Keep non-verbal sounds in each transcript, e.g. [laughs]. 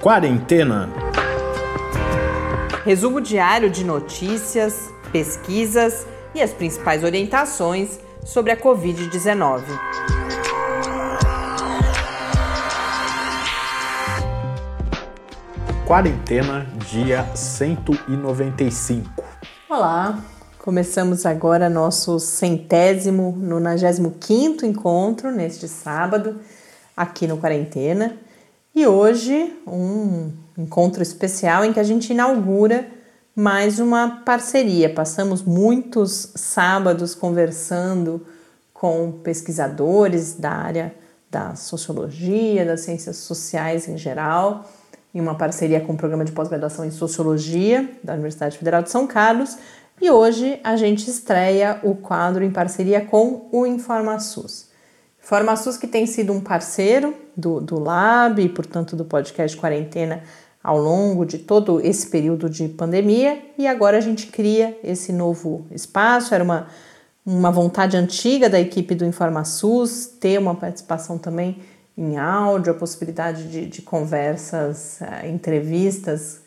Quarentena. Resumo diário de notícias, pesquisas e as principais orientações sobre a Covid-19. Quarentena, dia 195. Olá, começamos agora nosso centésimo, nonagésimo quinto encontro neste sábado aqui no Quarentena. E hoje um encontro especial em que a gente inaugura mais uma parceria. Passamos muitos sábados conversando com pesquisadores da área da sociologia, das ciências sociais em geral, em uma parceria com o programa de pós-graduação em sociologia da Universidade Federal de São Carlos. E hoje a gente estreia o quadro em parceria com o InformaSUS. InformaSUS que tem sido um parceiro do, do Lab e, portanto, do podcast Quarentena ao longo de todo esse período de pandemia e agora a gente cria esse novo espaço. Era uma, uma vontade antiga da equipe do InformaSUS ter uma participação também em áudio, a possibilidade de, de conversas, uh, entrevistas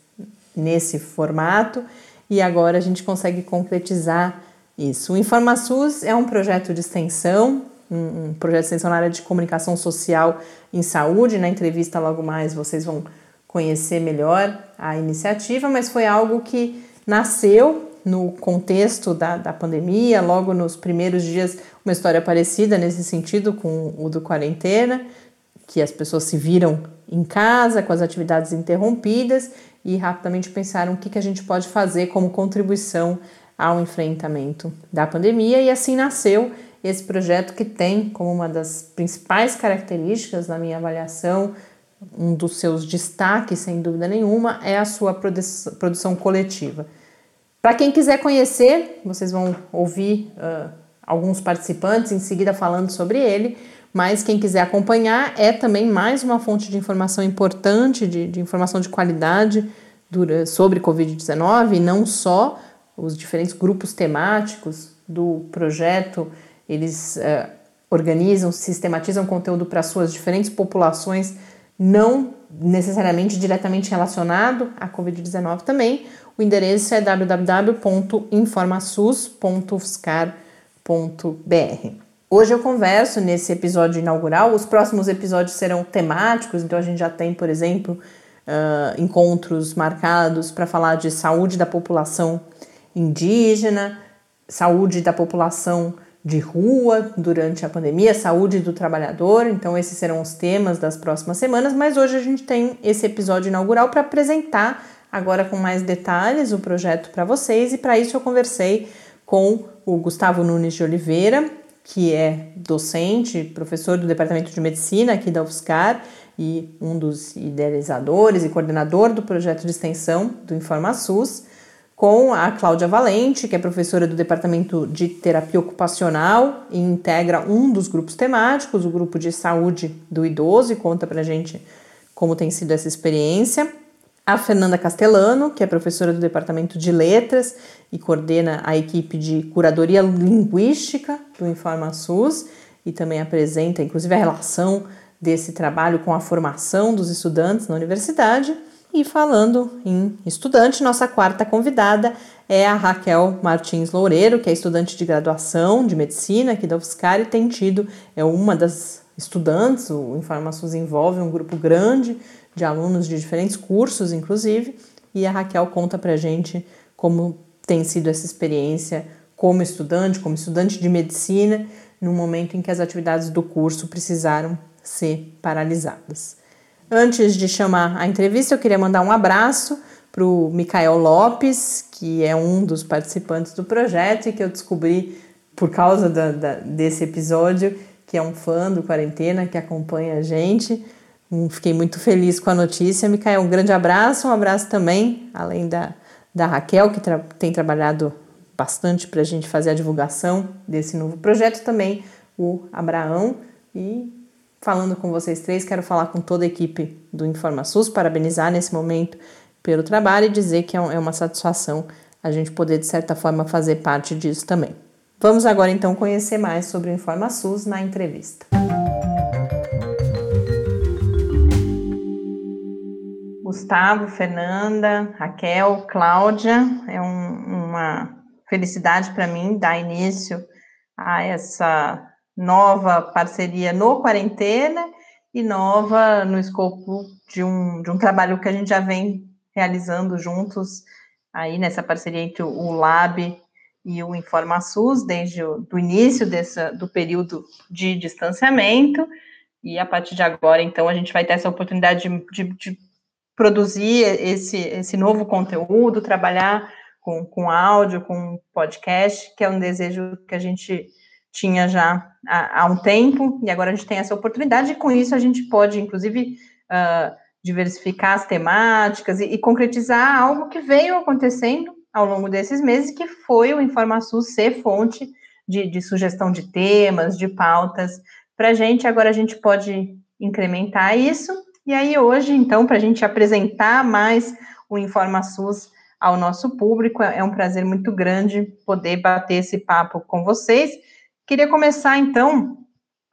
nesse formato e agora a gente consegue concretizar isso. O InformaSUS é um projeto de extensão, um, um projeto de extensão na área de comunicação social em saúde. Na entrevista logo mais vocês vão conhecer melhor a iniciativa, mas foi algo que nasceu no contexto da, da pandemia, logo nos primeiros dias, uma história parecida nesse sentido com o do quarentena, que as pessoas se viram em casa com as atividades interrompidas e rapidamente pensaram o que, que a gente pode fazer como contribuição ao enfrentamento da pandemia, e assim nasceu esse projeto que tem como uma das principais características, na minha avaliação, um dos seus destaques, sem dúvida nenhuma, é a sua produção coletiva. Para quem quiser conhecer, vocês vão ouvir uh, alguns participantes em seguida falando sobre ele, mas quem quiser acompanhar é também mais uma fonte de informação importante, de, de informação de qualidade sobre Covid-19, e não só os diferentes grupos temáticos do projeto, eles uh, organizam, sistematizam conteúdo para suas diferentes populações não necessariamente diretamente relacionado à Covid-19 também. O endereço é www.informasus.ufscar.br. Hoje eu converso nesse episódio inaugural, os próximos episódios serão temáticos, então a gente já tem, por exemplo, uh, encontros marcados para falar de saúde da população indígena, saúde da população de rua durante a pandemia, saúde do trabalhador. Então, esses serão os temas das próximas semanas. Mas hoje a gente tem esse episódio inaugural para apresentar agora com mais detalhes o projeto para vocês. E para isso eu conversei com o Gustavo Nunes de Oliveira, que é docente, professor do Departamento de Medicina aqui da UFSCar e um dos idealizadores e coordenador do projeto de extensão do InformaSUS com a Cláudia Valente, que é professora do Departamento de Terapia Ocupacional e integra um dos grupos temáticos, o grupo de saúde do idoso, e conta pra gente como tem sido essa experiência. A Fernanda Castellano, que é professora do Departamento de Letras e coordena a equipe de curadoria linguística do InformaSUS e também apresenta, inclusive, a relação desse trabalho com a formação dos estudantes na universidade. E falando em estudante, nossa quarta convidada é a Raquel Martins Loureiro, que é estudante de graduação de medicina aqui da UFSCar e tem tido, é uma das estudantes, o Informações envolve um grupo grande de alunos de diferentes cursos, inclusive, e a Raquel conta pra gente como tem sido essa experiência como estudante, como estudante de medicina, no momento em que as atividades do curso precisaram ser paralisadas. Antes de chamar a entrevista, eu queria mandar um abraço para o Micael Lopes, que é um dos participantes do projeto e que eu descobri por causa da, da, desse episódio, que é um fã do Quarentena, que acompanha a gente. Hum, fiquei muito feliz com a notícia. Micael, um grande abraço, um abraço também, além da, da Raquel, que tra tem trabalhado bastante para a gente fazer a divulgação desse novo projeto, também o Abraão e falando com vocês três. Quero falar com toda a equipe do InformaSUS, parabenizar nesse momento pelo trabalho e dizer que é, é uma satisfação a gente poder, de certa forma, fazer parte disso também. Vamos agora então conhecer mais sobre o InformaSUS na entrevista. Gustavo, Fernanda, Raquel, Cláudia. É um, uma felicidade para mim dar início a essa nova parceria no Quarentena e nova no escopo de um, de um trabalho que a gente já vem realizando juntos aí nessa parceria entre o Lab e o InformaSUS desde o do início desse, do período de distanciamento. E a partir de agora, então, a gente vai ter essa oportunidade de, de, de produzir esse, esse novo conteúdo, trabalhar com, com áudio, com podcast, que é um desejo que a gente tinha já há, há um tempo, e agora a gente tem essa oportunidade, e com isso a gente pode, inclusive, uh, diversificar as temáticas e, e, concretizar algo que veio acontecendo ao longo desses meses, que foi o InformaSul ser fonte de, de sugestão de temas, de pautas para a gente. Agora a gente pode incrementar isso, e aí hoje, então, para a gente apresentar mais o InformaSUS ao nosso público, é um prazer muito grande poder bater esse papo com vocês. Queria começar, então,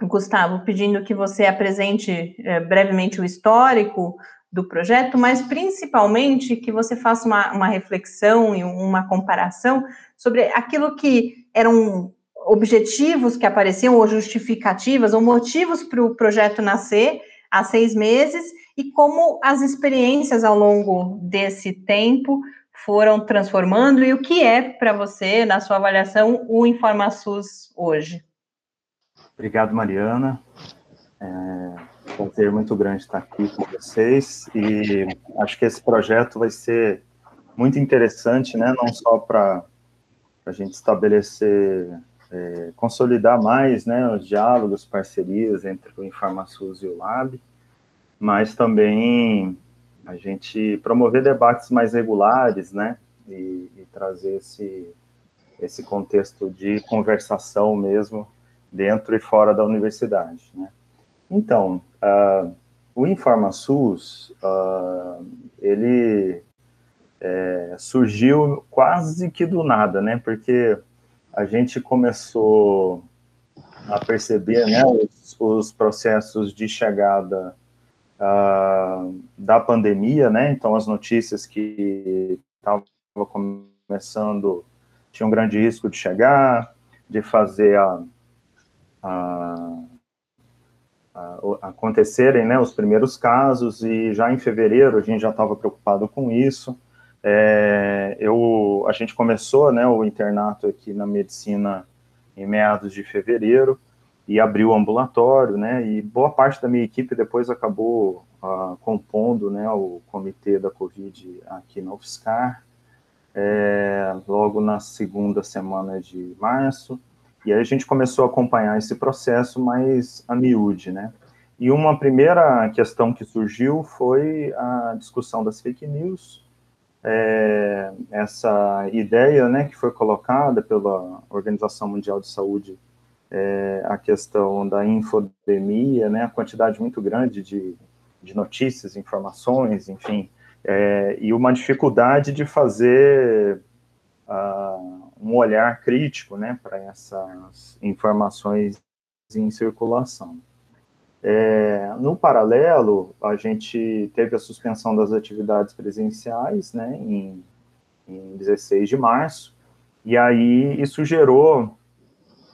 Gustavo, pedindo que você apresente é, brevemente o histórico do projeto, mas principalmente que você faça uma, uma reflexão e uma comparação sobre aquilo que eram objetivos que apareciam, ou justificativas, ou motivos para o projeto nascer há seis meses, e como as experiências ao longo desse tempo foram transformando e o que é para você, na sua avaliação, o InformaSUS hoje? Obrigado, Mariana. É um prazer muito grande estar aqui com vocês e acho que esse projeto vai ser muito interessante, né? Não só para a gente estabelecer, é, consolidar mais, né, os diálogos, parcerias entre o InformaSUS e o Lab, mas também a gente promover debates mais regulares, né, e, e trazer esse, esse contexto de conversação mesmo dentro e fora da universidade, né. Então, uh, o InformaSUS, uh, ele é, surgiu quase que do nada, né, porque a gente começou a perceber, né, os, os processos de chegada uh, da pandemia, né? Então, as notícias que estavam começando tinham um grande risco de chegar, de fazer a, a, a, acontecerem né, os primeiros casos, e já em fevereiro a gente já estava preocupado com isso. É, eu, a gente começou né, o internato aqui na medicina em meados de fevereiro, e abriu o ambulatório, né, e boa parte da minha equipe depois acabou uh, compondo, né, o comitê da Covid aqui na UFSCar, é, logo na segunda semana de março, e aí a gente começou a acompanhar esse processo mais a miúde, né, e uma primeira questão que surgiu foi a discussão das fake news, é, essa ideia, né, que foi colocada pela Organização Mundial de Saúde é, a questão da infodemia, né, a quantidade muito grande de, de notícias, informações, enfim, é, e uma dificuldade de fazer uh, um olhar crítico né, para essas informações em circulação. É, no paralelo, a gente teve a suspensão das atividades presenciais né, em, em 16 de março, e aí isso gerou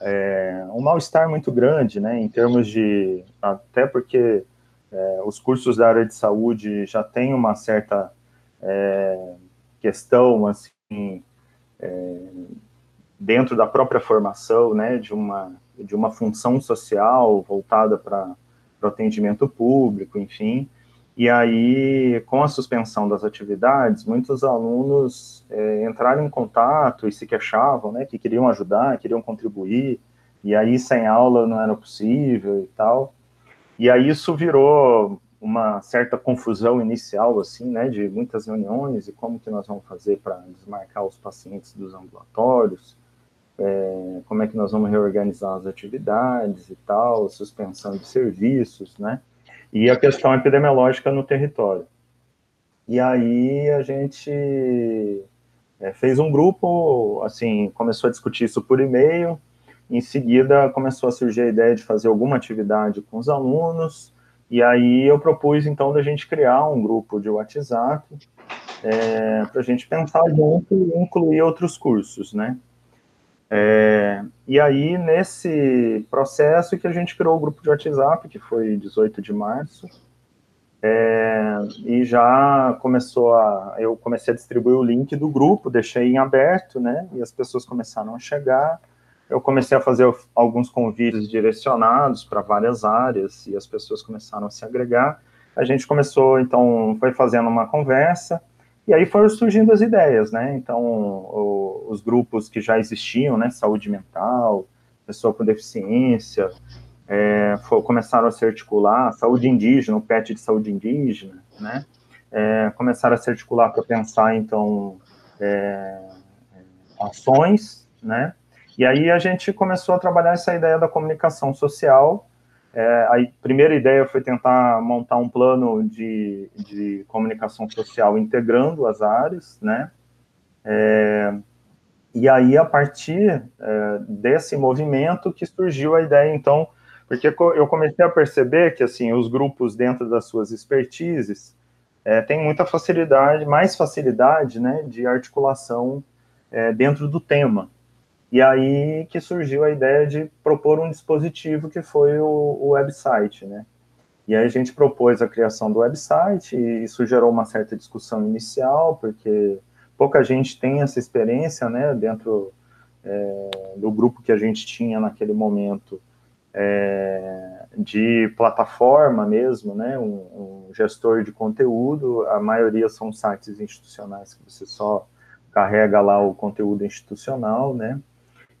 é, um mal-estar muito grande, né, em termos de, até porque é, os cursos da área de saúde já têm uma certa é, questão, assim, é, dentro da própria formação, né, de uma, de uma função social voltada para o atendimento público, enfim, e aí, com a suspensão das atividades, muitos alunos é, entraram em contato e se queixavam, né, que queriam ajudar, queriam contribuir, e aí sem aula não era possível e tal. E aí isso virou uma certa confusão inicial, assim, né, de muitas reuniões e como que nós vamos fazer para desmarcar os pacientes dos ambulatórios, é, como é que nós vamos reorganizar as atividades e tal, suspensão de serviços, né, e a questão epidemiológica no território. E aí a gente é, fez um grupo, assim, começou a discutir isso por e-mail, em seguida começou a surgir a ideia de fazer alguma atividade com os alunos, E aí eu propus, então, da gente criar um grupo de WhatsApp é, para a gente pensar junto e incluir outros cursos, né? É, e aí, nesse processo que a gente criou o grupo de WhatsApp, que foi 18 de março, é, e já começou a. Eu comecei a distribuir o link do grupo, deixei em aberto, né? E as pessoas começaram a chegar. Eu comecei a fazer alguns convites direcionados para várias áreas e as pessoas começaram a se agregar. A gente começou, então, foi fazendo uma conversa e aí foram surgindo as ideias, né? Então, o, os grupos que já existiam, né? Saúde mental, pessoa com deficiência, é, for, começaram a se articular, saúde indígena, o PET de saúde indígena, né? É, começaram a se articular para pensar, então, é, ações, né? E aí a gente começou a trabalhar essa ideia da comunicação social é, a primeira ideia foi tentar montar um plano de, de comunicação social integrando as áreas, né? É, e aí, a partir é, desse movimento que surgiu a ideia, então, porque eu comecei a perceber que, assim, os grupos dentro das suas expertises é, têm muita facilidade, mais facilidade, né, de articulação é, dentro do tema, e aí que surgiu a ideia de propor um dispositivo que foi o, o website, né? E aí a gente propôs a criação do website e isso gerou uma certa discussão inicial, porque pouca gente tem essa experiência, né, dentro é, do grupo que a gente tinha naquele momento é, de plataforma mesmo, né, um, um, gestor de conteúdo, a maioria são sites institucionais que você só carrega lá o conteúdo institucional, né,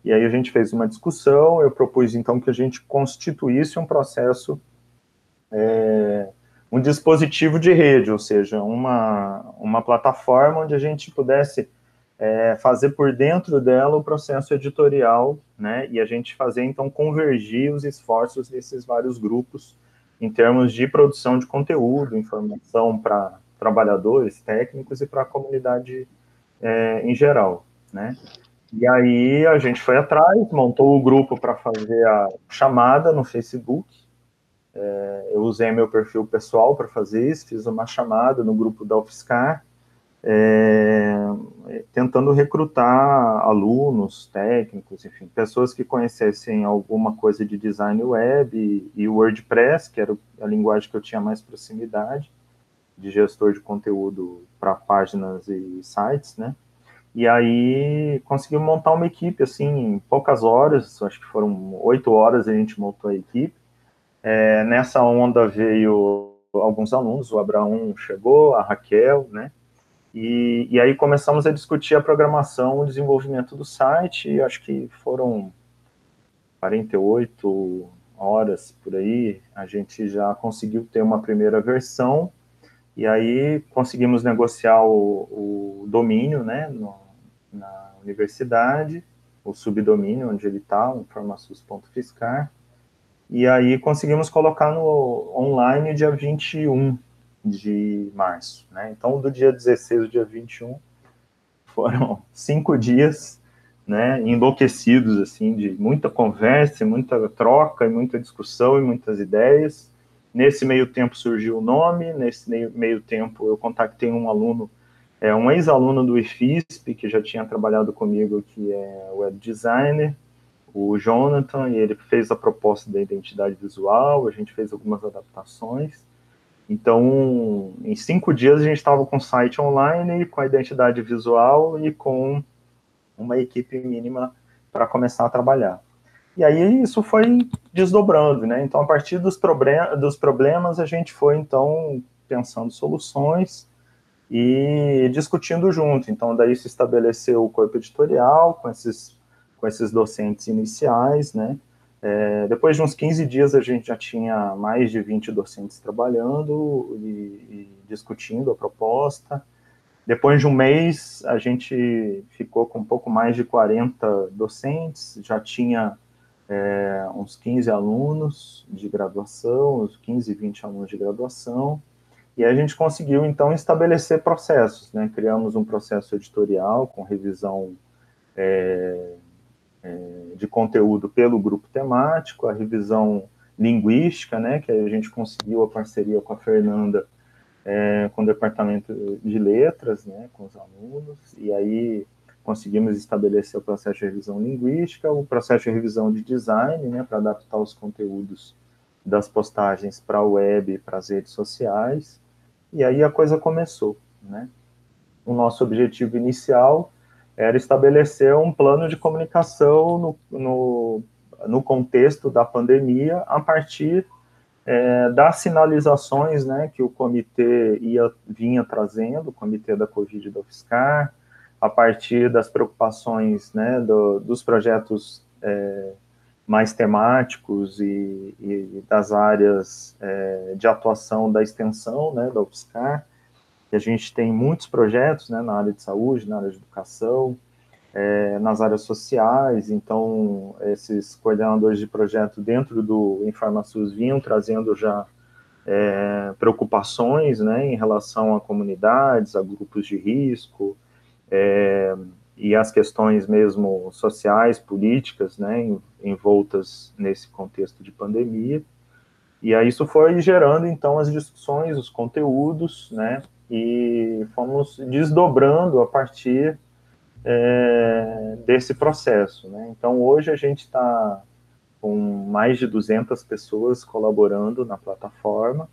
e aí a gente fez uma discussão, eu propus então que a gente constituísse um processo, é, um dispositivo de rede, ou seja, uma, uma plataforma onde a gente pudesse é, fazer por dentro dela o processo editorial, né, e a gente fazer então convergir os esforços desses vários grupos em termos de produção de conteúdo, informação para trabalhadores, técnicos e para a comunidade é, em geral, né. E aí a gente foi atrás, montou o grupo para fazer a chamada no Facebook. É, eu usei meu perfil pessoal para fazer isso, fiz uma chamada no grupo da UFSCar, é, tentando recrutar alunos, técnicos, enfim, pessoas que conhecessem alguma coisa de design web e, WordPress, que era a linguagem que eu tinha mais proximidade, de gestor de conteúdo para páginas e sites, né? E aí conseguimos montar uma equipe, assim, em poucas horas, acho que foram oito horas a gente montou a equipe. É, nessa onda veio alguns alunos, o Abraão chegou, a Raquel, né? E, e aí começamos a discutir a programação, o desenvolvimento do site, acho que foram 48 horas por aí, a gente já conseguiu ter uma primeira versão, e aí conseguimos negociar o, o domínio, né, no, na universidade, o subdomínio onde ele está, o farmasus.fiscar, e aí conseguimos colocar no online dia 21 de março, né? Então, do dia 16 ao dia 21, foram [laughs] cinco dias, né, enlouquecidos, assim, de muita conversa, muita troca, muita discussão e muitas ideias. Nesse meio tempo surgiu o nome, nesse meio tempo eu contactei um aluno é um ex-aluno do IFISP, que já tinha trabalhado comigo, que é web designer, o Jonathan, e ele fez a proposta da identidade visual, a gente fez algumas adaptações. Então, em cinco dias a gente estava com o site online, com a identidade visual e com uma equipe mínima para começar a trabalhar. E aí isso foi desdobrando, né? Então, a partir dos, problem dos problemas, a gente foi, então, pensando soluções, e discutindo junto. Então, daí se estabeleceu o corpo editorial com esses, com esses docentes iniciais, né? É, depois de uns 15 dias, a gente já tinha mais de 20 docentes trabalhando e, e discutindo a proposta. Depois de um mês, a gente ficou com um pouco mais de 40 docentes, já tinha é, uns 15 alunos de graduação, uns 15, 20 alunos de graduação, e a gente conseguiu, então, estabelecer processos, né? Criamos um processo editorial com revisão é, é, de conteúdo pelo grupo temático, a revisão linguística, né, que a gente conseguiu a parceria com a Fernanda, é, com o departamento de letras, né, com os alunos, e aí conseguimos estabelecer o processo de revisão linguística, o processo de revisão de design, né, para adaptar os conteúdos das postagens para a web e para as redes sociais, e aí a coisa começou, né. O nosso objetivo inicial era estabelecer um plano de comunicação no, no, no contexto da pandemia a partir é, das sinalizações né, que o comitê ia, vinha trazendo, o comitê da Covid da UFSCar, a partir das preocupações né, do, dos projetos é, mais temáticos e, e das áreas é, de atuação da extensão né, da UFSCar, que a gente tem muitos projetos né, na área de saúde, na área de educação, é, nas áreas sociais, então esses coordenadores de projeto dentro do InformaSUS vinham trazendo já é, preocupações né, em relação a comunidades, a grupos de risco, é, e as questões mesmo sociais, políticas, né, envoltas nesse contexto de pandemia. E aí isso foi gerando, então, as discussões, os conteúdos, né, e fomos desdobrando a partir é, desse processo. Né? Então, hoje a gente está com mais de 200 pessoas colaborando na plataforma.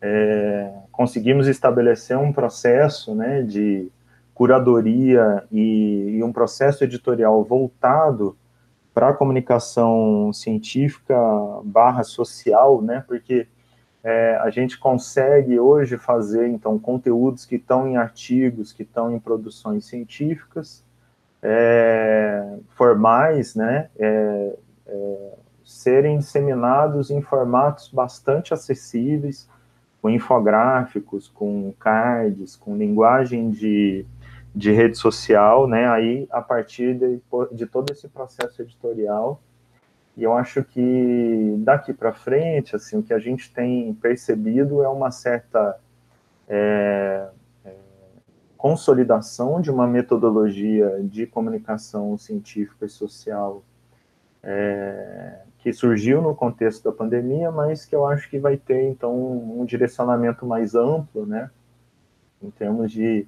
É, conseguimos estabelecer um processo né, de curadoria e, e um processo editorial voltado para a comunicação científica barra social, né, porque é, a gente consegue hoje fazer, então, conteúdos que estão em artigos, que estão em produções científicas, é, formais, né, é, é serem disseminados em formatos bastante acessíveis, com infográficos, com cards, com linguagem de, de rede social, né, aí a partir de, de todo esse processo editorial, e eu acho que daqui para frente, assim, o que a gente tem percebido é uma certa é, é, consolidação de uma metodologia de comunicação científica e social é, que surgiu no contexto da pandemia, mas que eu acho que vai ter, então, um direcionamento mais amplo, né, em termos de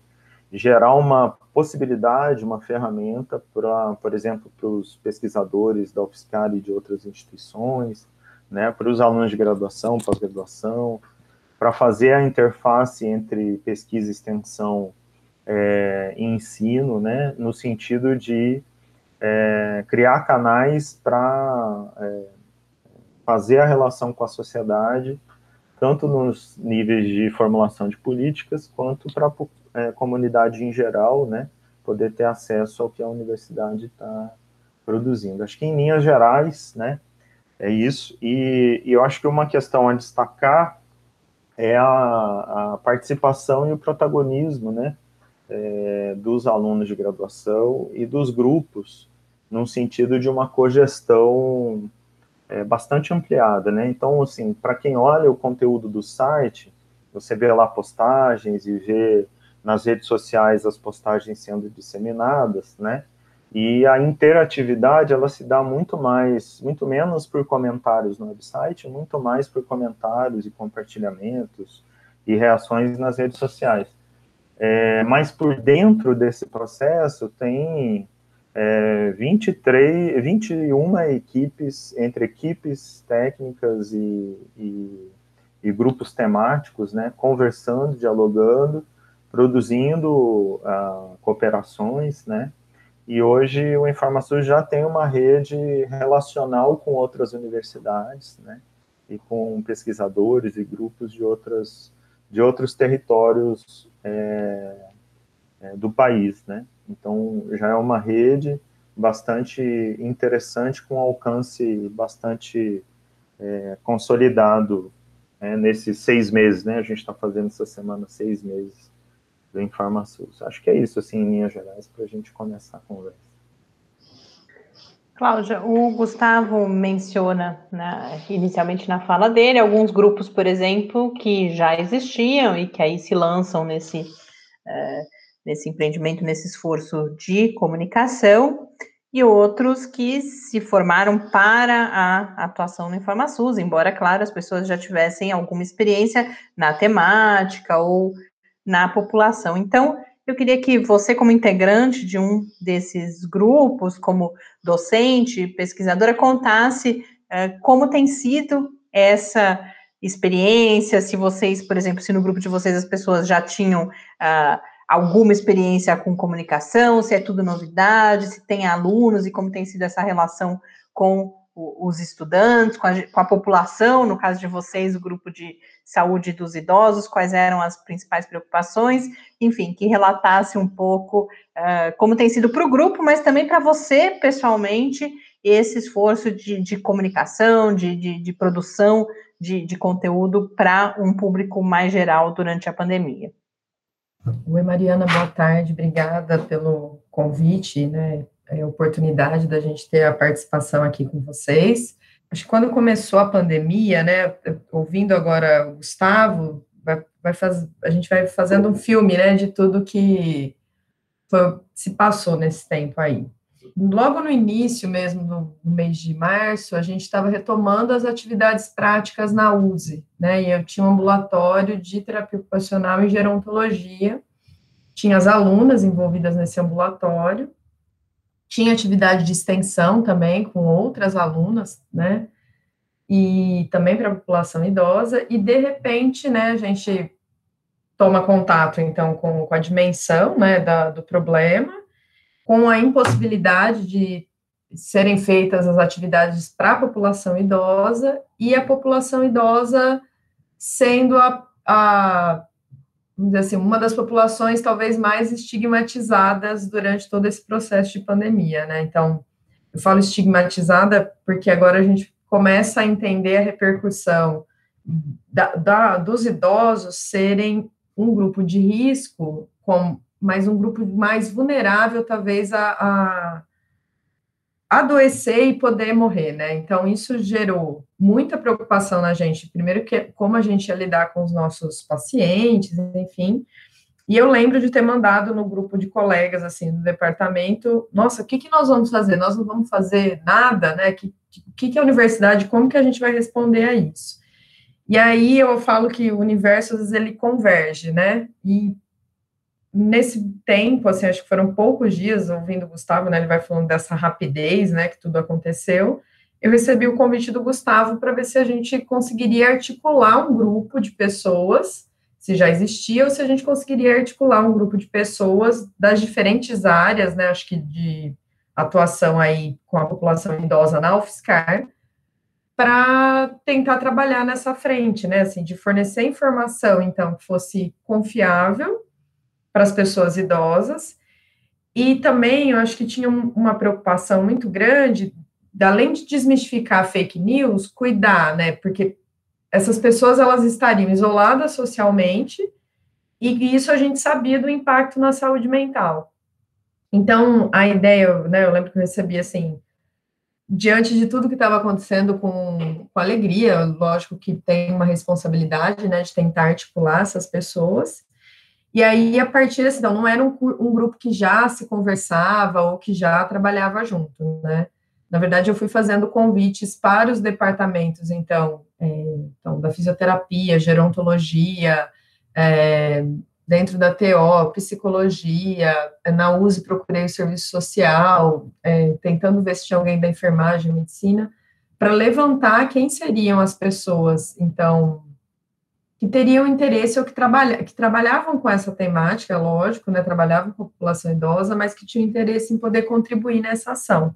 gerar uma possibilidade, uma ferramenta para, por exemplo, para os pesquisadores da UFSCar e de outras instituições, né, para os alunos de graduação, pós-graduação, para fazer a interface entre pesquisa e extensão é, e ensino, né, no sentido de é, criar canais para é, fazer a relação com a sociedade, tanto nos níveis de formulação de políticas, quanto para é, comunidade em geral, né, poder ter acesso ao que a universidade está produzindo. Acho que em linhas gerais, né, é isso. E, e, eu acho que uma questão a destacar é a, a participação e o protagonismo, né, é, dos alunos de graduação e dos grupos, no sentido de uma cogestão é, bastante ampliada, né? Então, assim, para quem olha o conteúdo do site, você vê lá postagens e vê nas redes sociais as postagens sendo disseminadas, né? E a interatividade ela se dá muito mais, muito menos por comentários no website, muito mais por comentários e compartilhamentos e reações nas redes sociais. É, mas por dentro desse processo tem é, 23, 21 equipes, entre equipes técnicas e, e, e grupos temáticos, né, conversando, dialogando, produzindo uh, cooperações, né? E hoje o InformaSUS já tem uma rede relacional com outras universidades, né? E com pesquisadores e grupos de outras de outros territórios é, é, do país, né? Então já é uma rede bastante interessante com alcance bastante é, consolidado né, nesses seis meses, né? A gente está fazendo essa semana seis meses do InformaSUS. Acho que é isso, assim, em linhas gerais, para a gente começar a conversa. Cláudia, o Gustavo menciona né, inicialmente na fala dele alguns grupos, por exemplo, que já existiam e que aí se lançam nesse, uh, nesse empreendimento, nesse esforço de comunicação. e outros que se formaram para a atuação no InformaSUS, embora, claro, as pessoas já tivessem alguma experiência na temática ou na população. Então, eu queria que você, como integrante de um desses grupos, como docente, pesquisadora, contasse uh, como tem sido essa experiência, se vocês, por exemplo, se no grupo de vocês as pessoas já tinham uh, alguma experiência com comunicação, se é tudo novidade, se tem alunos e como tem sido essa relação com os estudantes, com a, com a, população, no caso de vocês, o grupo de saúde dos idosos, quais eram as principais preocupações, enfim, que relatasse um pouco uh, como tem sido para o grupo, mas também para você, pessoalmente, esse esforço de, de comunicação, de, de, de produção de, de conteúdo para um público mais geral durante a pandemia. Oi, Mariana, boa tarde, obrigada pelo convite, né, a oportunidade da gente ter a participação aqui com vocês. Acho que quando começou a pandemia, né, ouvindo agora o Gustavo, vai, vai faz, a gente vai fazendo um filme, né, de tudo que foi, se passou nesse tempo aí. Logo no início mesmo, no mês de março, a gente estava retomando as atividades práticas na USE, né? E eu tinha um ambulatório de terapia ocupacional e gerontologia, tinha as alunas envolvidas nesse ambulatório, tinha atividade de extensão também com outras alunas, né? E também para a população idosa, e de repente, né, a gente toma contato, então, com, com a dimensão, né, da, do problema, com a impossibilidade de serem feitas as atividades para a população idosa e a população idosa sendo a, a vamos dizer assim, uma das populações talvez mais estigmatizadas durante todo esse processo de pandemia, né? Então, eu falo estigmatizada porque agora a gente começa a entender a repercussão da, da, dos idosos serem um grupo de risco com mas um grupo mais vulnerável, talvez, a, a adoecer e poder morrer, né? Então, isso gerou muita preocupação na gente. Primeiro, que como a gente ia lidar com os nossos pacientes, enfim. E eu lembro de ter mandado no grupo de colegas, assim, do departamento, nossa, o que, que nós vamos fazer? Nós não vamos fazer nada, né? O que, que, que a universidade? Como que a gente vai responder a isso? E aí eu falo que o universo, às vezes, ele converge, né? E nesse tempo, assim, acho que foram poucos dias, ouvindo o Gustavo, né, ele vai falando dessa rapidez, né, que tudo aconteceu, eu recebi o convite do Gustavo para ver se a gente conseguiria articular um grupo de pessoas, se já existia, ou se a gente conseguiria articular um grupo de pessoas das diferentes áreas, né, acho que de atuação aí com a população idosa na UFSCar, para tentar trabalhar nessa frente, né, assim, de fornecer informação, então, que fosse confiável, para as pessoas idosas. E também eu acho que tinha uma preocupação muito grande, além de desmistificar fake news, cuidar, né? Porque essas pessoas elas estariam isoladas socialmente e isso a gente sabia do impacto na saúde mental. Então, a ideia, né, eu lembro que eu recebi assim, diante de tudo que estava acontecendo com, com alegria, lógico que tem uma responsabilidade, né, de tentar articular essas pessoas, e aí, a partir desse, não, não era um, um, grupo que já se conversava ou que já trabalhava junto, né? Na verdade, eu fui fazendo convites para os departamentos, então, é, então da fisioterapia, gerontologia, é, dentro da TO, psicologia, na USE procurei o serviço social, é, tentando ver se tinha alguém da enfermagem, medicina, para levantar quem seriam as pessoas, então, que teriam interesse ou que, trabalha, que trabalhavam com essa temática, lógico, né, trabalhavam com a população idosa, mas que tinham interesse em poder contribuir nessa ação.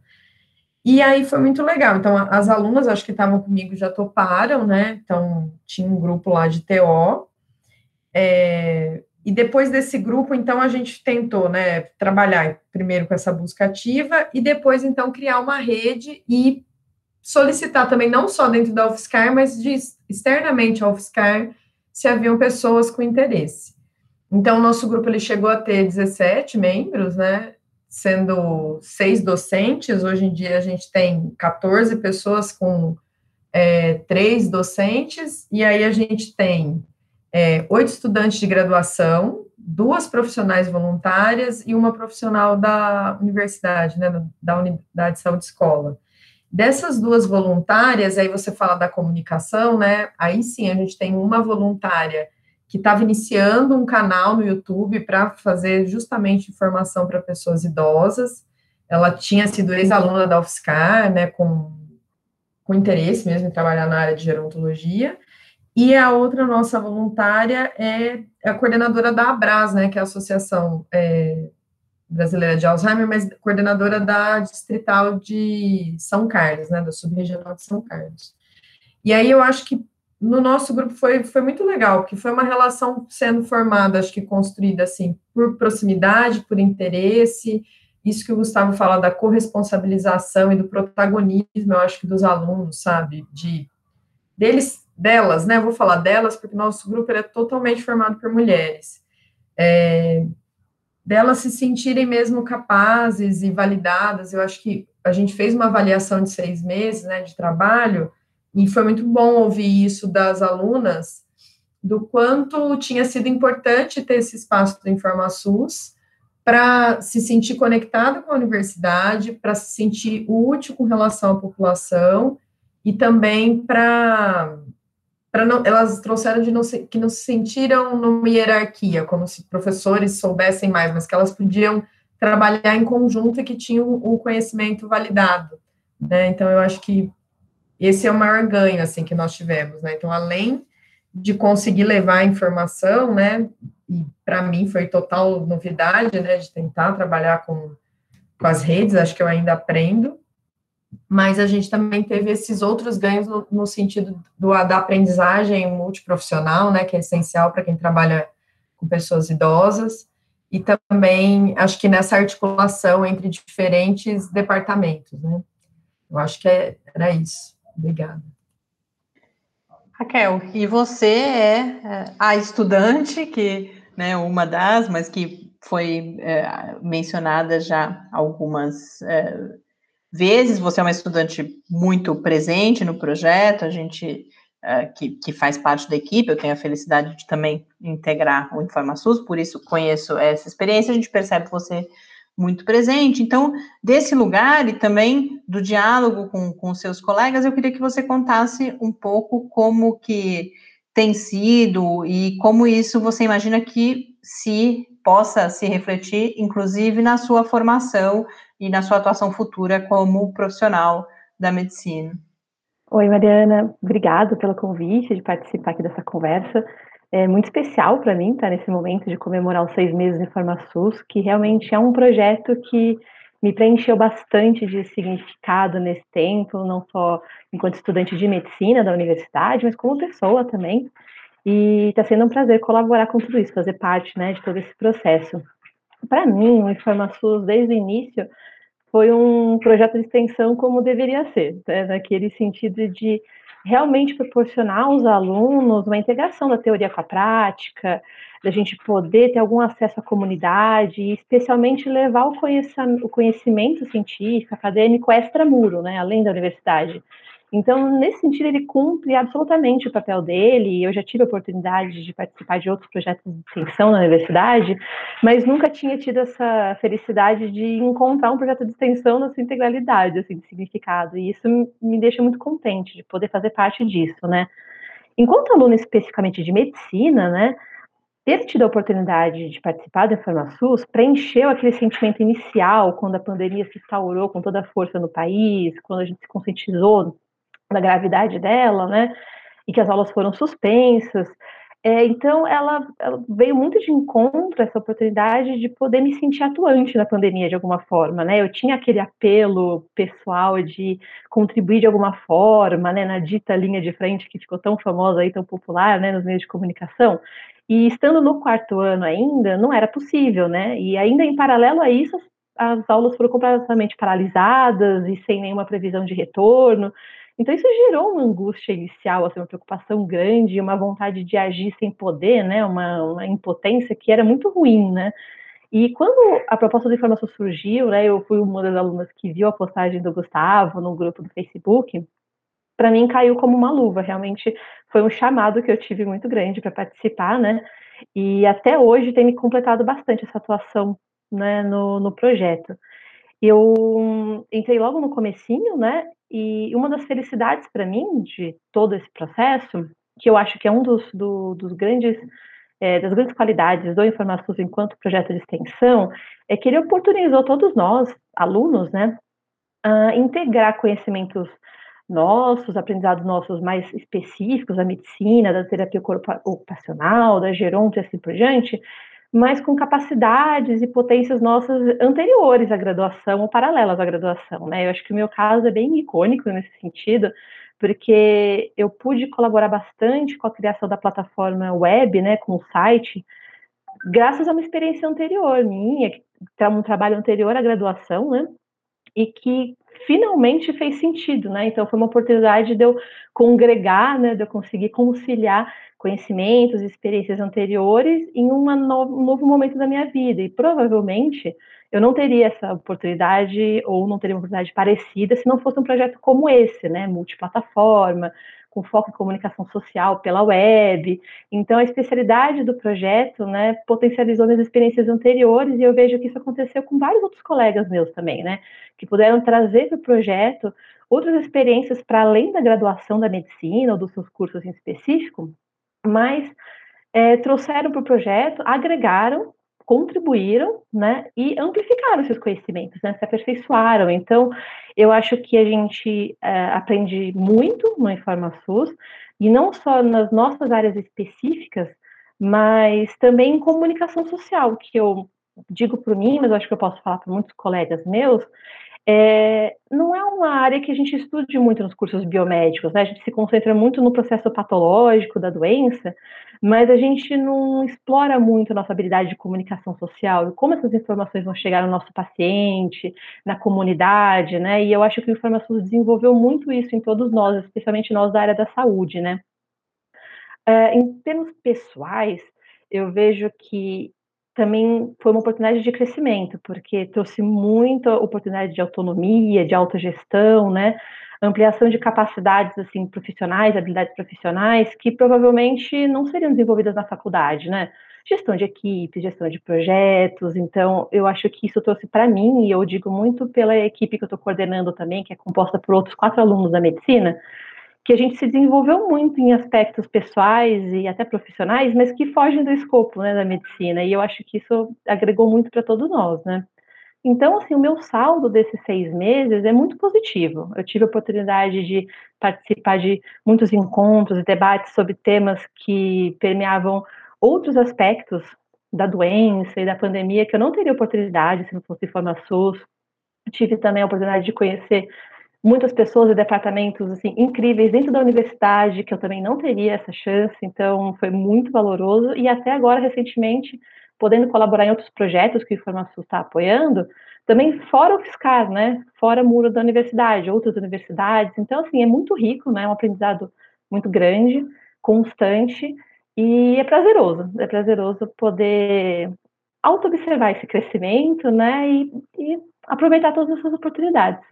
E aí foi muito legal. Então, as alunas, acho que estavam comigo, já toparam, né? Então, tinha um grupo lá de TO. É, e depois desse grupo, então, a gente tentou, né, trabalhar primeiro com essa busca ativa e depois, então, criar uma rede e solicitar também, não só dentro da UFSCar, mas de, externamente à UFSCar, se haviam pessoas com interesse. Então, nosso grupo ele chegou a ter 17 membros, né? Sendo seis docentes, hoje em dia a gente tem 14 pessoas com é, três docentes, e aí a gente tem é, oito estudantes de graduação, duas profissionais voluntárias e uma profissional da universidade, né, da Unidade de Saúde Escola. Dessas duas voluntárias, aí você fala da comunicação, né? Aí sim, a gente tem uma voluntária que estava iniciando um canal no YouTube para fazer justamente informação para pessoas idosas. Ela tinha sido ex-aluna da UFSCar, né, com, com interesse mesmo em trabalhar na área de gerontologia. E a outra nossa voluntária é a coordenadora da Abras, né, que é a Associação é, Brasileira de Alzheimer, mas coordenadora da Distrital de São Carlos, né, da Subregional de São Carlos. E aí eu acho que no nosso grupo foi, foi muito legal, porque foi uma relação sendo formada, acho que construída assim, por proximidade, por interesse, isso que o Gustavo fala da corresponsabilização e do protagonismo, eu acho que dos alunos, sabe, de deles delas, né? Vou falar delas porque nosso grupo é totalmente formado por mulheres. É, delas se sentirem mesmo capazes e validadas. Eu acho que a gente fez uma avaliação de seis meses, né, de trabalho, e foi muito bom ouvir isso das alunas, do quanto tinha sido importante ter esse espaço do InformaSUS para se sentir conectado com a universidade, para se sentir útil com relação à população e também para para não, elas trouxeram de não se, que não se sentiram numa hierarquia, como se professores soubessem mais, mas que elas podiam trabalhar em conjunto e que tinham o conhecimento validado, né? Então eu acho que esse é o maior ganho assim que nós tivemos, né? Então além de conseguir levar a informação, né? E para mim foi total novidade, né? De tentar trabalhar com, com as redes, acho que eu ainda aprendo mas a gente também teve esses outros ganhos no, no sentido do, da aprendizagem multiprofissional, né, que é essencial para quem trabalha com pessoas idosas, e também acho que nessa articulação entre diferentes departamentos, né. Eu acho que é, era isso. Obrigada. Raquel, e você é, é a estudante que, né, uma das, mas que foi é, mencionada já algumas é, vezes você é uma estudante muito presente no projeto, a gente uh, que, que faz parte da equipe, eu tenho a felicidade de também integrar o InformaSUS, por isso conheço essa experiência, a gente percebe você muito presente. Então, desse lugar e também do diálogo com, com seus colegas, eu queria que você contasse um pouco como que tem sido e como isso você imagina que se possa se refletir, inclusive na sua formação e na sua atuação futura como profissional da medicina. Oi, Mariana, obrigado pelo convite de participar aqui dessa conversa. É muito especial para mim estar nesse momento de comemorar os seis meses de FormaSUS, que realmente é um projeto que me preencheu bastante de significado nesse tempo, não só enquanto estudante de medicina da universidade, mas como pessoa também. E está sendo um prazer colaborar com tudo isso, fazer parte né, de todo esse processo. Para mim, o InformaSUS, desde o início, foi um projeto de extensão como deveria ser, né? naquele sentido de realmente proporcionar aos alunos uma integração da teoria com a prática, da gente poder ter algum acesso à comunidade, e especialmente levar o conhecimento científico, acadêmico extramuro, né, além da universidade. Então, nesse sentido, ele cumpre absolutamente o papel dele. Eu já tive a oportunidade de participar de outros projetos de extensão na universidade, mas nunca tinha tido essa felicidade de encontrar um projeto de extensão na sua integralidade, assim, de significado. E isso me deixa muito contente de poder fazer parte disso, né? Enquanto aluno especificamente de medicina, né, ter tido a oportunidade de participar da FormaSUS preencheu aquele sentimento inicial, quando a pandemia se instaurou com toda a força no país, quando a gente se conscientizou da gravidade dela, né? E que as aulas foram suspensas. É, então, ela, ela, veio muito de encontro essa oportunidade de poder me sentir atuante na pandemia de alguma forma, né? Eu tinha aquele apelo pessoal de contribuir de alguma forma, né? Na dita linha de frente que ficou tão famosa e tão popular, né? Nos meios de comunicação. E estando no quarto ano ainda, não era possível, né? E ainda em paralelo a isso, as aulas foram completamente paralisadas e sem nenhuma previsão de retorno. Então, isso gerou uma angústia inicial, assim, uma preocupação grande, uma vontade de agir sem poder, né, uma, uma impotência que era muito ruim, né. E quando a proposta de informação surgiu, né, eu fui uma das alunas que viu a postagem do Gustavo no grupo do Facebook, para mim caiu como uma luva, realmente foi um chamado que eu tive muito grande para participar, né, E até hoje tem me completado bastante essa atuação né, no, no projeto. Eu entrei logo no comecinho, né? E uma das felicidades para mim de todo esse processo, que eu acho que é um dos, do, dos grandes é, das grandes qualidades do Informasus enquanto projeto de extensão, é que ele oportunizou todos nós, alunos, né, a integrar conhecimentos nossos, aprendizados nossos mais específicos da medicina, da terapia ocupacional, da geronto e assim por diante, mas com capacidades e potências nossas anteriores à graduação ou paralelas à graduação, né? Eu acho que o meu caso é bem icônico nesse sentido, porque eu pude colaborar bastante com a criação da plataforma web, né, com o site, graças a uma experiência anterior minha, um trabalho anterior à graduação, né, e que finalmente fez sentido, né? Então foi uma oportunidade de eu congregar, né, de eu conseguir conciliar conhecimentos experiências anteriores em no, um novo momento da minha vida. E provavelmente eu não teria essa oportunidade ou não teria uma oportunidade parecida se não fosse um projeto como esse, né, multiplataforma, com foco em comunicação social pela web. Então, a especialidade do projeto, né, potencializou minhas experiências anteriores e eu vejo que isso aconteceu com vários outros colegas meus também, né, que puderam trazer para o projeto outras experiências para além da graduação da medicina ou dos seus cursos em específico, mas é, trouxeram para o projeto, agregaram contribuíram, né, e amplificaram seus conhecimentos, né, se aperfeiçoaram. Então, eu acho que a gente é, aprende muito no InformaSUS, e não só nas nossas áreas específicas, mas também em comunicação social, que eu digo para mim, mas eu acho que eu posso falar para muitos colegas meus, é, não é uma área que a gente estude muito nos cursos biomédicos, né? A gente se concentra muito no processo patológico da doença, mas a gente não explora muito a nossa habilidade de comunicação social e como essas informações vão chegar no nosso paciente, na comunidade, né? E eu acho que o Informação desenvolveu muito isso em todos nós, especialmente nós da área da saúde, né? É, em termos pessoais, eu vejo que também foi uma oportunidade de crescimento, porque trouxe muita oportunidade de autonomia, de autogestão, né? Ampliação de capacidades assim profissionais, habilidades profissionais que provavelmente não seriam desenvolvidas na faculdade, né? Gestão de equipe, gestão de projetos. Então, eu acho que isso trouxe para mim, e eu digo muito pela equipe que eu estou coordenando também, que é composta por outros quatro alunos da medicina, que a gente se desenvolveu muito em aspectos pessoais e até profissionais, mas que fogem do escopo né, da medicina, e eu acho que isso agregou muito para todos nós, né? Então, assim, o meu saldo desses seis meses é muito positivo. Eu tive a oportunidade de participar de muitos encontros e debates sobre temas que permeavam outros aspectos da doença e da pandemia que eu não teria oportunidade se não fosse Formasus. Tive também a oportunidade de conhecer muitas pessoas e departamentos assim incríveis dentro da universidade que eu também não teria essa chance, então foi muito valoroso e até agora recentemente podendo colaborar em outros projetos que o Informação está apoiando, também fora o fiscal, né? Fora o muro da universidade, outras universidades. Então assim é muito rico, né? É um aprendizado muito grande, constante e é prazeroso. É prazeroso poder auto-observar esse crescimento, né? E, e aproveitar todas essas oportunidades.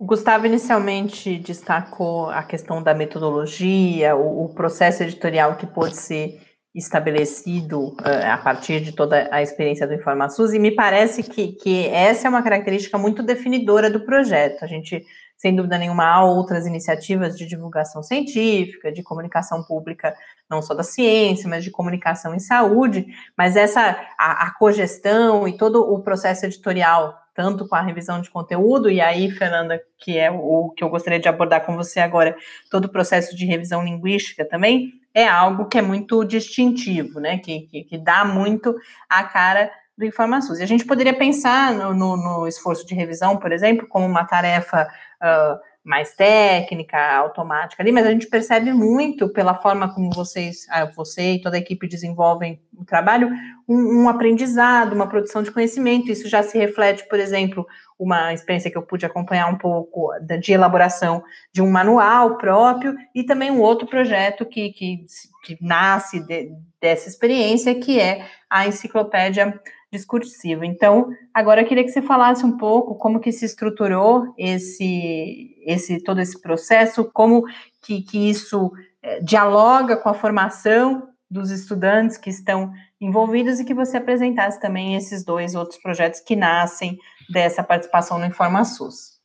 Gustavo inicialmente destacou a questão da metodologia, o, o processo editorial que pôde ser estabelecido uh, a partir de toda a experiência do InformaSUS, e me parece que, que essa é uma característica muito definidora do projeto. A gente, sem dúvida nenhuma, há outras iniciativas de divulgação científica, de comunicação pública, não só da ciência, mas de comunicação em saúde, mas essa, a, a cogestão e todo o processo editorial tanto com a revisão de conteúdo, e aí, Fernanda, que é o que eu gostaria de abordar com você agora, todo o processo de revisão linguística também, é algo que é muito distintivo, né? Que, que, que dá muito a cara do InformaSUS. E a gente poderia pensar no, no, no, esforço de revisão, por exemplo, como uma tarefa uh, mais técnica, automática ali, mas a gente percebe muito pela forma como vocês, ah, você e toda a equipe desenvolvem o trabalho, um, um, aprendizado, uma produção de conhecimento. Isso já se reflete, por exemplo, uma experiência que eu pude acompanhar um pouco de elaboração de um manual próprio e também um outro projeto que, que, que nasce de, dessa experiência, que é a enciclopédia discursivo. Então, agora eu queria que você falasse um pouco como que se estruturou esse, esse todo esse processo, como que, que isso é, dialoga com a formação dos estudantes que estão envolvidos e que você apresentasse também esses dois outros projetos que nascem dessa participação no InformaSUS.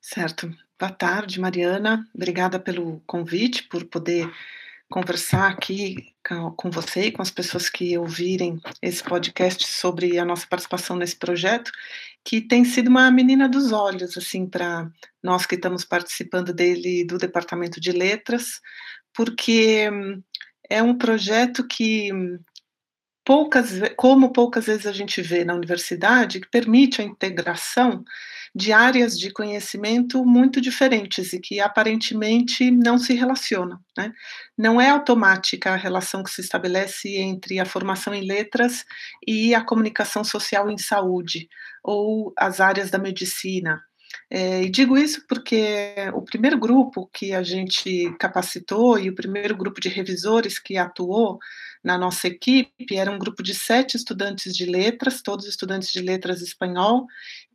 Certo. Boa tarde, Mariana. Obrigada pelo convite, por poder conversar aqui com você e com as pessoas que ouvirem esse podcast sobre a nossa participação nesse projeto, que tem sido uma menina dos olhos, assim, para nós que estamos participando dele do Departamento de Letras, porque é um projeto que poucas, como poucas vezes a gente vê na universidade, que permite a integração de áreas de conhecimento muito diferentes e que aparentemente não se relacionam. Né? Não é automática a relação que se estabelece entre a formação em letras e a comunicação social em saúde, ou as áreas da medicina. É, e digo isso porque o primeiro grupo que a gente capacitou e o primeiro grupo de revisores que atuou na nossa equipe era um grupo de sete estudantes de letras, todos estudantes de letras espanhol,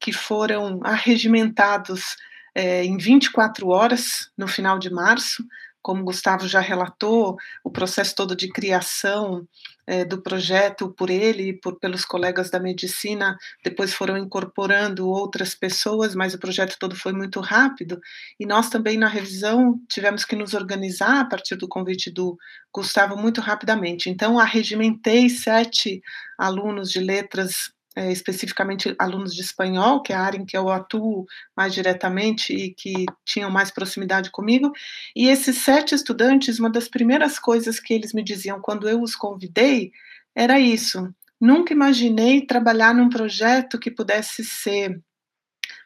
que foram arregimentados é, em 24 horas no final de março como Gustavo já relatou, o processo todo de criação é, do projeto por ele e por, pelos colegas da medicina, depois foram incorporando outras pessoas, mas o projeto todo foi muito rápido, e nós também na revisão tivemos que nos organizar a partir do convite do Gustavo muito rapidamente. Então, arregimentei sete alunos de letras é, especificamente alunos de espanhol, que é a área em que eu atuo mais diretamente e que tinham mais proximidade comigo. E esses sete estudantes, uma das primeiras coisas que eles me diziam quando eu os convidei era isso. Nunca imaginei trabalhar num projeto que pudesse ser,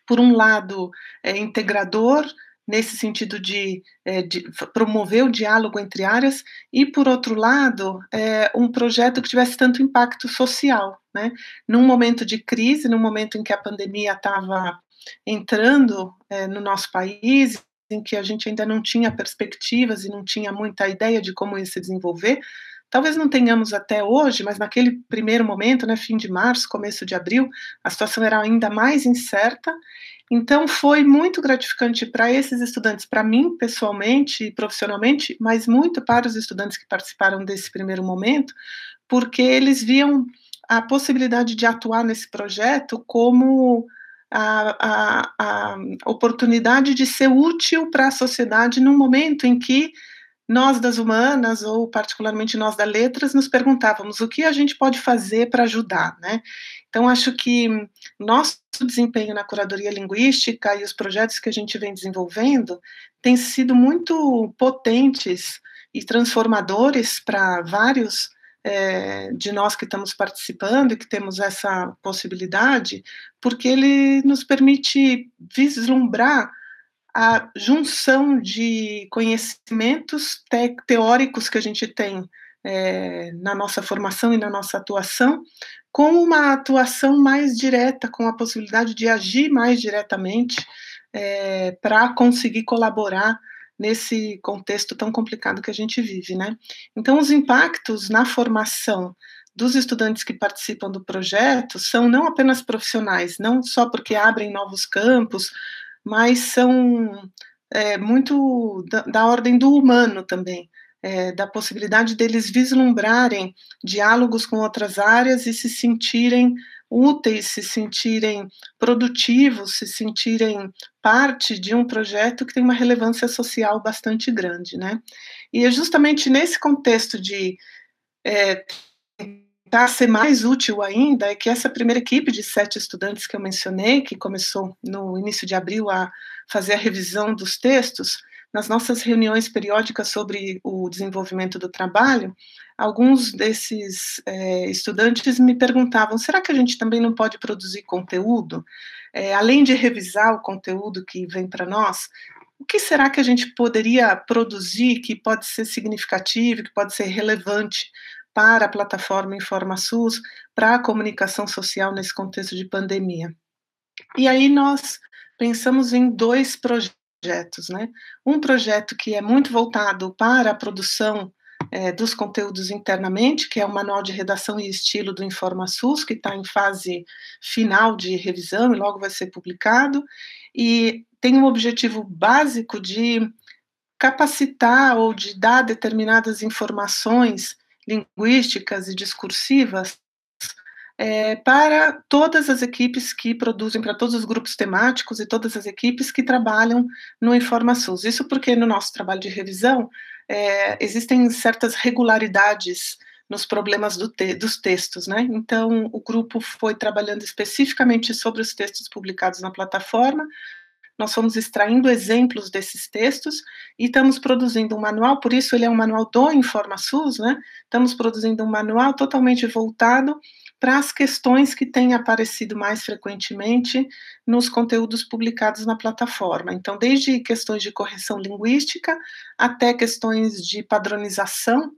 por um lado, é, integrador, nesse sentido de, é, de, promover o diálogo entre áreas, e, por outro lado, é, um projeto que tivesse tanto impacto social. Né? Num momento de crise, num momento em que a pandemia estava entrando é, no nosso país, em que a gente ainda não tinha perspectivas e não tinha muita ideia de como ia se desenvolver, Talvez não tenhamos até hoje, mas naquele primeiro momento, né, fim de março, começo de abril, a situação era ainda mais incerta então, foi muito gratificante para esses estudantes, para mim pessoalmente e profissionalmente, mas muito para os estudantes que participaram desse primeiro momento, porque eles viam a possibilidade de atuar nesse projeto como a, a, a oportunidade de ser útil para a sociedade num momento em que nós das humanas, ou particularmente nós das letras, nos perguntávamos o que a gente pode fazer para ajudar, né? Então, acho que nosso desempenho na curadoria linguística e os projetos que a gente vem desenvolvendo têm sido muito potentes e transformadores para vários é, de nós que estamos participando e que temos essa possibilidade, porque ele nos permite vislumbrar a junção de conhecimentos te teóricos que a gente tem é, na nossa formação e na nossa atuação, com uma atuação mais direta, com a possibilidade de agir mais diretamente é, para conseguir colaborar nesse contexto tão complicado que a gente vive, né? Então, os impactos na formação dos estudantes que participam do projeto são não apenas profissionais, não só porque abrem novos campos, mas são é, muito da, da, ordem do humano também, é, da possibilidade deles vislumbrarem diálogos com outras áreas e se sentirem úteis, se sentirem produtivos, se sentirem parte de um projeto que tem uma relevância social bastante grande, né? E é justamente nesse contexto de é, tentar ser mais útil ainda é que essa primeira equipe de sete estudantes que eu mencionei, que começou no início de abril a fazer a revisão dos textos, nas nossas reuniões periódicas sobre o desenvolvimento do trabalho, alguns desses é, estudantes me perguntavam: será que a gente também não pode produzir conteúdo? É, além de revisar o conteúdo que vem para nós, o que será que a gente poderia produzir que pode ser significativo, que pode ser relevante para a plataforma InformaSUS, para a comunicação social nesse contexto de pandemia. E aí nós pensamos em dois projetos, né? Um projeto que é muito voltado para a produção é, dos conteúdos internamente, que é o Manual de Redação e Estilo do InformaSUS, que está em fase final de revisão e logo vai ser publicado, e tem um objetivo básico de capacitar ou de dar determinadas informações linguísticas e discursivas é, para todas as equipes que produzem, para todos os grupos temáticos e todas as equipes que trabalham no InformaSUS. Isso porque no nosso trabalho de revisão é, existem certas regularidades nos problemas do te dos textos, né? Então, o grupo foi trabalhando especificamente sobre os textos publicados na plataforma, nós fomos extraindo exemplos desses textos e estamos produzindo um manual, por isso ele é um manual do InformaSUS, né? Estamos produzindo um manual totalmente voltado para as questões que têm aparecido mais frequentemente nos conteúdos publicados na plataforma. Então, desde questões de correção linguística até questões de padronização,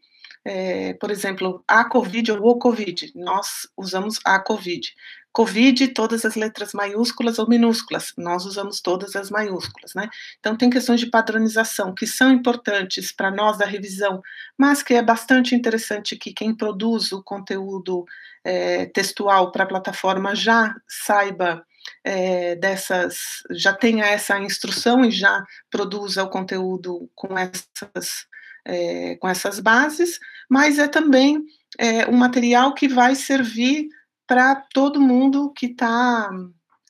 é, por exemplo, a COVID ou o COVID, nós usamos a COVID. Covid, todas as letras maiúsculas ou minúsculas, nós usamos todas as maiúsculas, né? Então, tem questões de padronização que são importantes para nós da revisão, mas que é bastante interessante que quem produz o conteúdo é, textual para a plataforma já saiba é, dessas, já tenha essa instrução e já produza o conteúdo com essas, é, com essas bases, mas é também é, um material que vai servir para todo mundo que está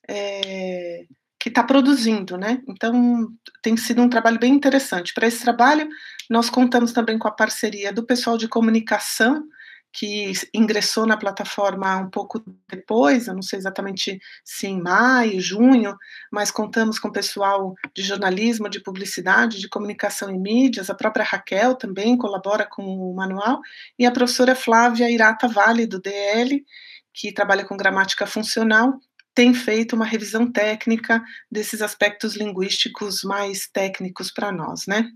é, que está produzindo, né? Então tem sido um trabalho bem interessante. Para esse trabalho, nós contamos também com a parceria do pessoal de comunicação que ingressou na plataforma um pouco depois, eu não sei exatamente se em maio, junho, mas contamos com o pessoal de jornalismo, de publicidade, de comunicação e mídias, a própria Raquel também colabora com o manual, e a professora Flávia Irata Vale, do DL, que trabalha com gramática funcional, tem feito uma revisão técnica desses aspectos linguísticos mais técnicos para nós, né?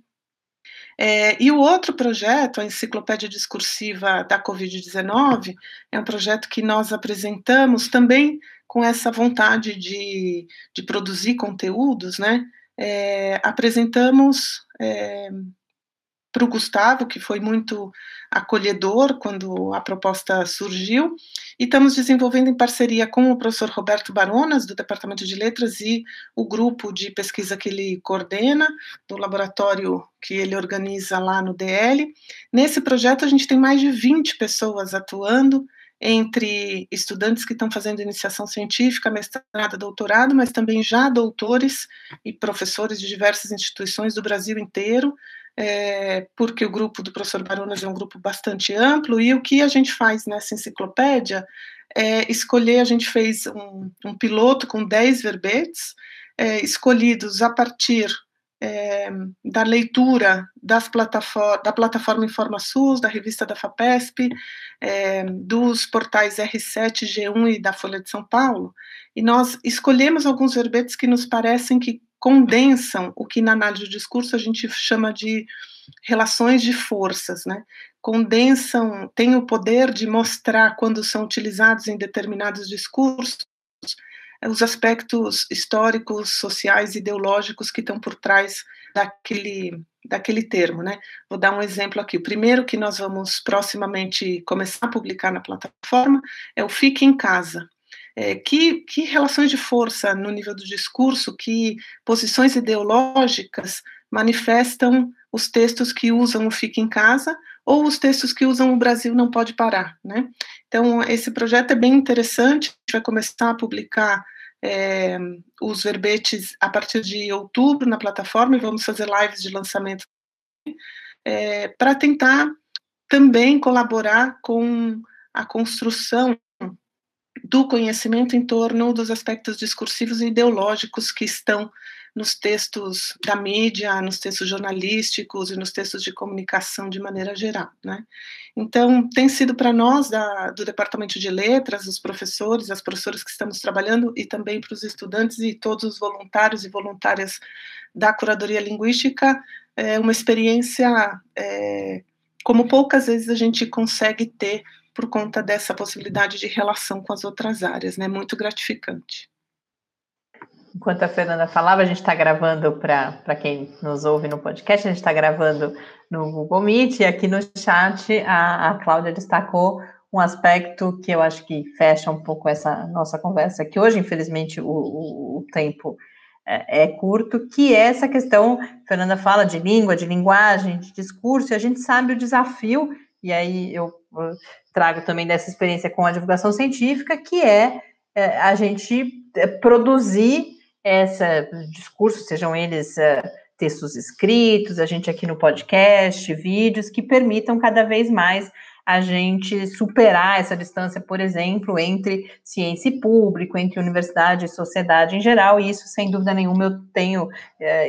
É, e o outro projeto, a Enciclopédia Discursiva da Covid-19, é um projeto que nós apresentamos também com essa vontade de, de produzir conteúdos, né? É, apresentamos é, para o Gustavo, que foi muito acolhedor quando a proposta surgiu, e estamos desenvolvendo em parceria com o professor Roberto Baronas, do Departamento de Letras, e o grupo de pesquisa que ele coordena, do laboratório que ele organiza lá no DL. Nesse projeto, a gente tem mais de 20 pessoas atuando, entre estudantes que estão fazendo iniciação científica, mestrado, doutorado, mas também já doutores e professores de diversas instituições do Brasil inteiro, é, porque o grupo do professor Baronas é um grupo bastante amplo, e o que a gente faz nessa enciclopédia é escolher, a gente fez um, um piloto com 10 verbetes, é, escolhidos a partir é, da leitura das plataforma, da plataforma InformaSUS, da revista da FAPESP, é, dos portais R7, G1 e da Folha de São Paulo, e nós escolhemos alguns verbetes que nos parecem que condensam o que na análise do discurso a gente chama de relações de forças, né? Condensam, têm o poder de mostrar quando são utilizados em determinados discursos os aspectos históricos, sociais, ideológicos que estão por trás daquele daquele termo, né? Vou dar um exemplo aqui. O primeiro que nós vamos proximamente começar a publicar na plataforma é o Fique em Casa. É, que, que relações de força no nível do discurso, que posições ideológicas manifestam os textos que usam o Fique em Casa ou os textos que usam o Brasil não pode parar, né? Então, esse projeto é bem interessante, a gente vai começar a publicar é, os verbetes a partir de outubro na plataforma e vamos fazer lives de lançamento é, para tentar também colaborar com a construção do conhecimento em torno dos aspectos discursivos e ideológicos que estão nos textos da mídia, nos textos jornalísticos e nos textos de comunicação de maneira geral, né? Então, tem sido para nós da, do Departamento de Letras, os professores, as professoras que estamos trabalhando e também para os estudantes e todos os voluntários e voluntárias da curadoria linguística, é uma experiência é, como poucas vezes a gente consegue ter por conta dessa possibilidade de relação com as outras áreas, né? Muito gratificante. Enquanto a Fernanda falava, a gente está gravando para quem nos ouve no podcast, a gente está gravando no Google Meet e aqui no chat a, a Cláudia destacou um aspecto que eu acho que fecha um pouco essa nossa conversa, que hoje, infelizmente, o, o, o tempo é, é, curto, que é essa questão, Fernanda fala de língua, de linguagem, de discurso, e a gente sabe o desafio e aí eu trago também dessa experiência com a divulgação científica, que é, é a gente é, produzir esse discurso, sejam eles é, textos escritos, a gente aqui no podcast, vídeos que permitam cada vez mais a gente superar essa distância, por exemplo, entre ciência e público, entre universidade e sociedade em geral, e isso, sem dúvida nenhuma, eu tenho,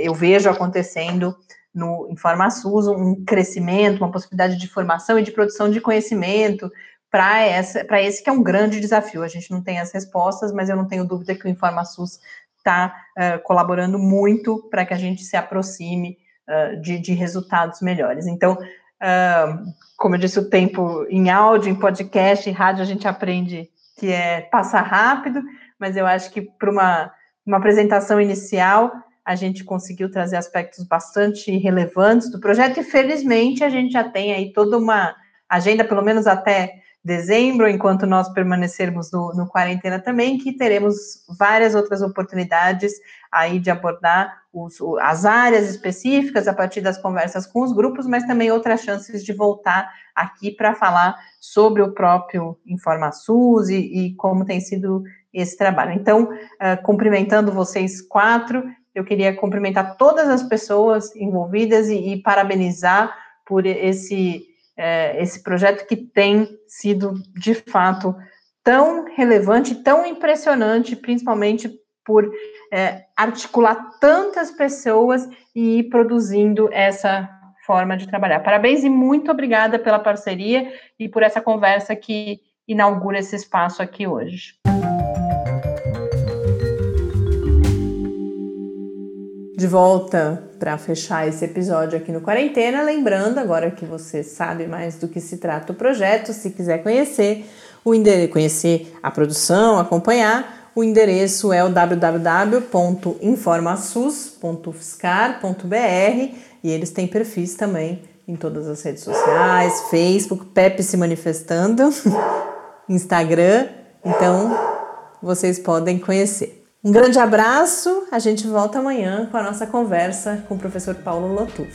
eu vejo acontecendo no InformaSUS um crescimento, uma possibilidade de formação e de produção de conhecimento para esse que é um grande desafio. A gente não tem as respostas, mas eu não tenho dúvida que o InformaSUS está uh, colaborando muito para que a gente se aproxime uh, de, de, resultados melhores. Então, uh, como eu disse, o tempo em áudio, em podcast, em rádio, a gente aprende que é passar rápido, mas eu acho que para uma, uma apresentação inicial, a gente conseguiu trazer aspectos bastante relevantes do projeto e felizmente a gente já tem aí toda uma agenda, pelo menos até dezembro, enquanto nós permanecermos no, no quarentena também, que teremos várias outras oportunidades aí de abordar os, as áreas específicas a partir das conversas com os grupos, mas também outras chances de voltar aqui para falar sobre o próprio InformaSUS e, e como tem sido esse trabalho. Então, uh, cumprimentando vocês quatro, eu queria cumprimentar todas as pessoas envolvidas e, e parabenizar por esse, é, esse projeto que tem sido, de fato, tão relevante, tão impressionante, principalmente por é, articular tantas pessoas e ir produzindo essa forma de trabalhar. Parabéns e muito obrigada pela parceria e por essa conversa que inaugura esse espaço aqui hoje. De volta para fechar esse episódio aqui no Quarentena. Lembrando, agora que você sabe mais do que se trata o projeto, se quiser conhecer o endereço, conhecer a produção, acompanhar, o endereço é o www.informasus.fiscar.br e eles têm perfis também em todas as redes sociais, Facebook, Pepe se manifestando, [laughs] Instagram, então vocês podem conhecer. Um grande abraço, a gente volta amanhã com a nossa conversa com o professor Paulo Lotuf.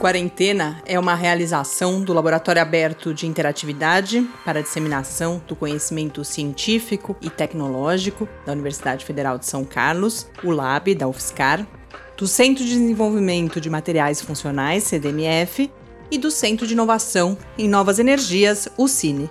Quarentena é uma realização do Laboratório Aberto de Interatividade para Disseminação do Conhecimento Científico e Tecnológico da Universidade Federal de São Carlos, o LAB da UFSCar, do Centro de Desenvolvimento de Materiais Funcionais, CDMF, e do Centro de Inovação em Novas Energias, o CINE.